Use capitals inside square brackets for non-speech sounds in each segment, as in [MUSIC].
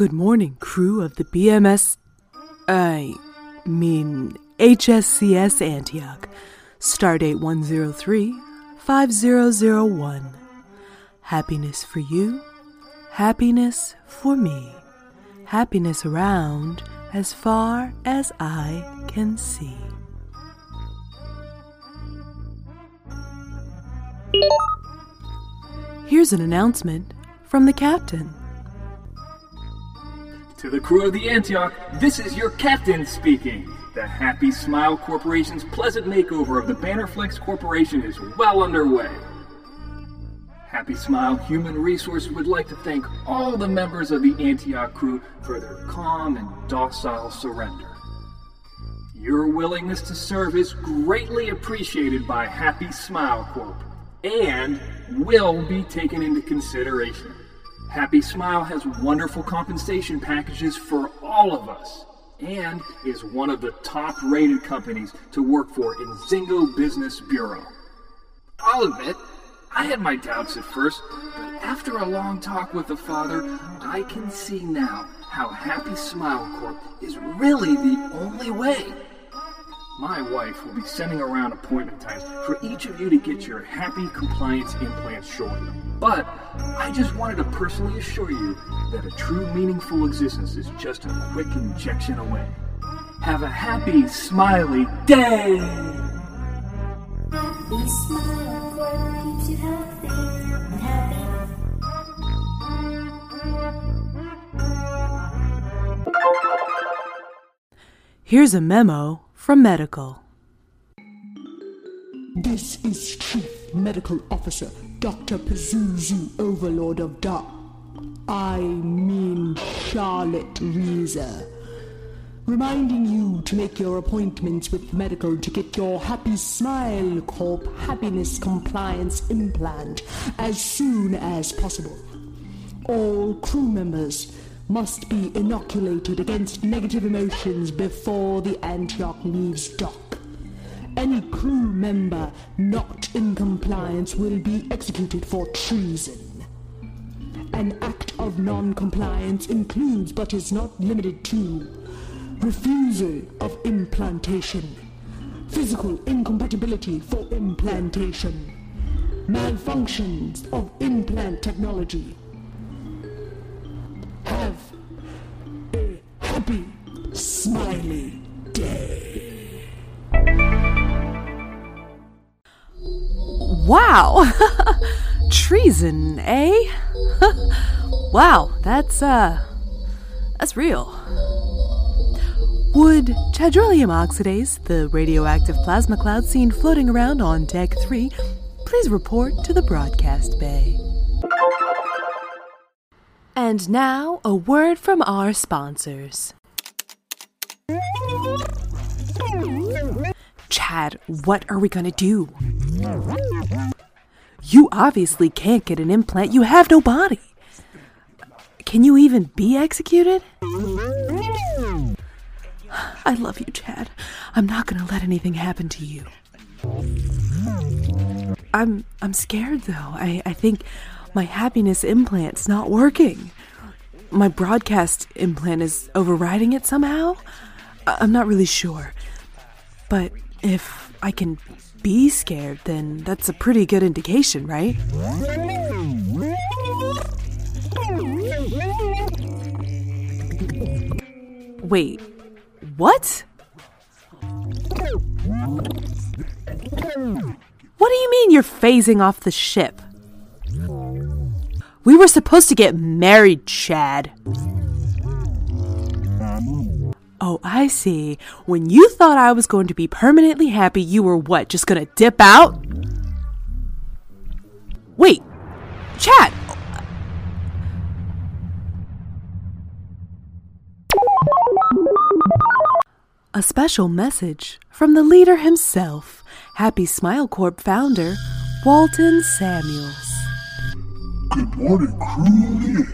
Good morning, crew of the BMS. I mean, HSCS Antioch. Stardate 103 5001. Happiness for you, happiness for me, happiness around as far as I can see. Here's an announcement from the captain. To the crew of the Antioch, this is your captain speaking. The Happy Smile Corporation's pleasant makeover of the Bannerflex Corporation is well underway. Happy Smile Human Resources would like to thank all the members of the Antioch crew for their calm and docile surrender. Your willingness to serve is greatly appreciated by Happy Smile Corp and will be taken into consideration. Happy Smile has wonderful compensation packages for all of us and is one of the top rated companies to work for in Zingo Business Bureau. I'll admit, I had my doubts at first, but after a long talk with the father, I can see now how Happy Smile Corp is really the only way. My wife will be sending around appointment times for each of you to get your happy compliance implants shortly. But I just wanted to personally assure you that a true meaningful existence is just a quick injection away. Have a happy, smiley day! Happy smile keeps you healthy and happy. Here's a memo from medical. This is Chief Medical Officer Dr. Pazuzu, Overlord of Dark. I mean Charlotte Reeser. Reminding you to make your appointments with medical to get your Happy Smile Corp Happiness Compliance Implant as soon as possible. All crew members must be inoculated against negative emotions before the Antioch leaves dock. Any crew member not in compliance will be executed for treason. An act of non-compliance includes but is not limited to refusal of implantation, physical incompatibility for implantation, malfunctions of implant technology. Happy, smiley day. Wow! [LAUGHS] Treason, eh? [LAUGHS] wow, that's, uh, that's real. Would chadrolium oxidase, the radioactive plasma cloud seen floating around on Deck 3, please report to the broadcast bay? And now, a word from our sponsors. Chad, what are we gonna do? You obviously can't get an implant. You have no body. Can you even be executed? I love you, Chad. I'm not gonna let anything happen to you. I'm I'm scared though. I, I think my happiness implant's not working. My broadcast implant is overriding it somehow. I- I'm not really sure. But if I can be scared, then that's a pretty good indication, right? Wait, what? What do you mean you're phasing off the ship? We were supposed to get married, Chad. Oh, I see. When you thought I was going to be permanently happy, you were what, just gonna dip out? Wait, Chad! A special message from the leader himself, Happy Smile Corp founder, Walton Samuels. Good morning, crew.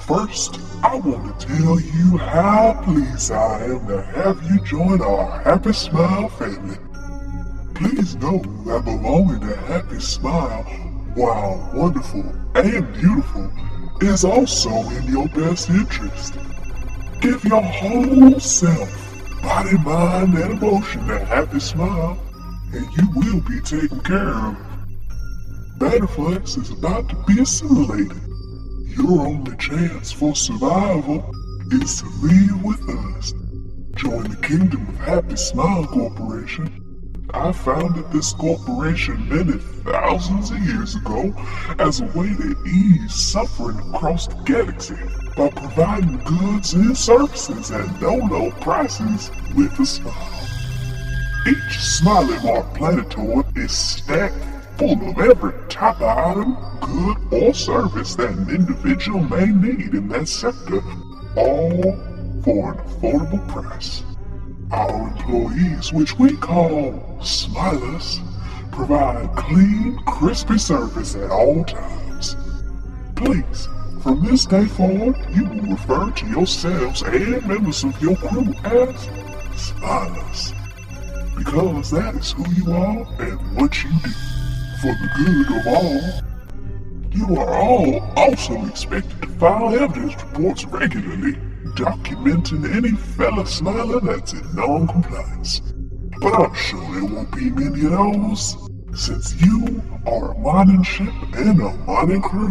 First, I want to tell you how pleased I am to have you join our Happy Smile family. Please know that belonging to Happy Smile, while wonderful and beautiful, is also in your best interest. Give your whole self, body, mind, and emotion a happy smile, and you will be taken care of. Bannerflex is about to be assimilated. Your only chance for survival is to leave with us. Join the Kingdom of Happy Smile Corporation. I founded this corporation many thousands of years ago as a way to ease suffering across the galaxy by providing goods and services at no low prices with a smile. Each Smiley Mart Planetoid is stacked of every type of item, good, or service that an individual may need in that sector, all for an affordable price. Our employees, which we call Smilers, provide clean, crispy service at all times. Please, from this day forward, you will refer to yourselves and members of your crew as Smilers. Because that is who you are and what you do. For the good of all, you are all also expected to file evidence reports regularly, documenting any fella smiler that's in non-compliance. But I'm sure there won't be many of those, since you are a mining ship and a mining crew.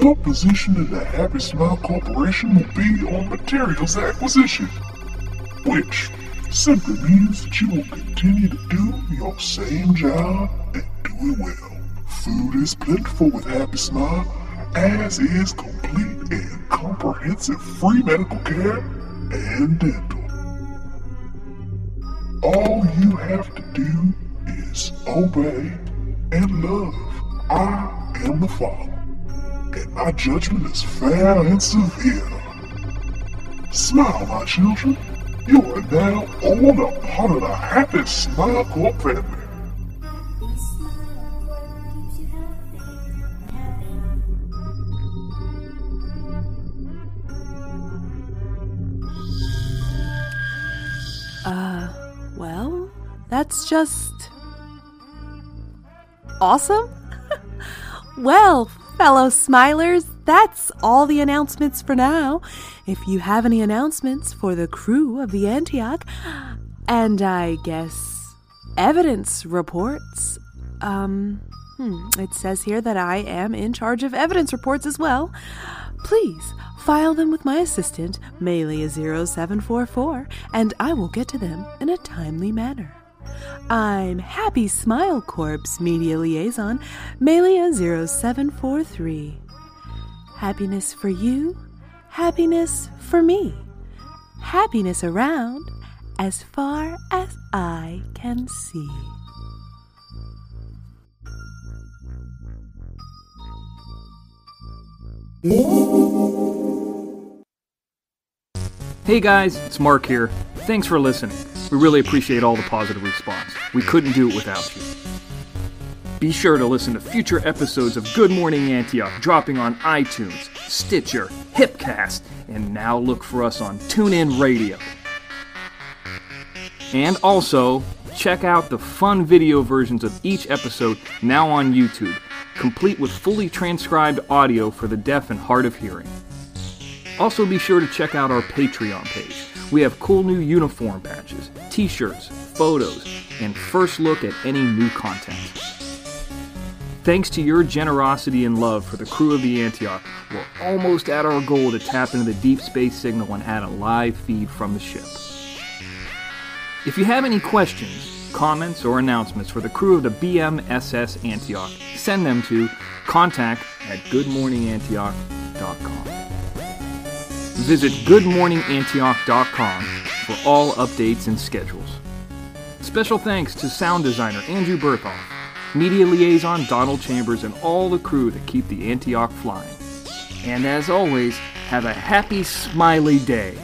Your position in the Happy Smile Corporation will be on materials acquisition, which simply means that you will continue to do your same job and do it well. Food is plentiful with Happy Smile, as is complete and comprehensive free medical care and dental. All you have to do is obey and love. I am the Father, and my judgment is fair and severe. Smile, my children. You are now all a part of the Happy Smile Corp family. That's just. awesome? [LAUGHS] well, fellow smilers, that's all the announcements for now. If you have any announcements for the crew of the Antioch, and I guess evidence reports, um, hmm, it says here that I am in charge of evidence reports as well. Please file them with my assistant, Melia0744, and I will get to them in a timely manner. I'm Happy Smile Corp's media liaison, Melia0743. Happiness for you, happiness for me. Happiness around as far as I can see. Hey guys, it's Mark here. Thanks for listening. We really appreciate all the positive response. We couldn't do it without you. Be sure to listen to future episodes of Good Morning Antioch dropping on iTunes, Stitcher, Hipcast, and now look for us on TuneIn Radio. And also, check out the fun video versions of each episode now on YouTube, complete with fully transcribed audio for the deaf and hard of hearing. Also, be sure to check out our Patreon page. We have cool new uniform patches, t shirts, photos, and first look at any new content. Thanks to your generosity and love for the crew of the Antioch, we're almost at our goal to tap into the deep space signal and add a live feed from the ship. If you have any questions, comments, or announcements for the crew of the BMSS Antioch, send them to contact at goodmorningantioch.com. Visit goodmorningantioch.com for all updates and schedules. Special thanks to sound designer Andrew Berthoff, media liaison Donald Chambers, and all the crew that keep the Antioch flying. And as always, have a happy, smiley day.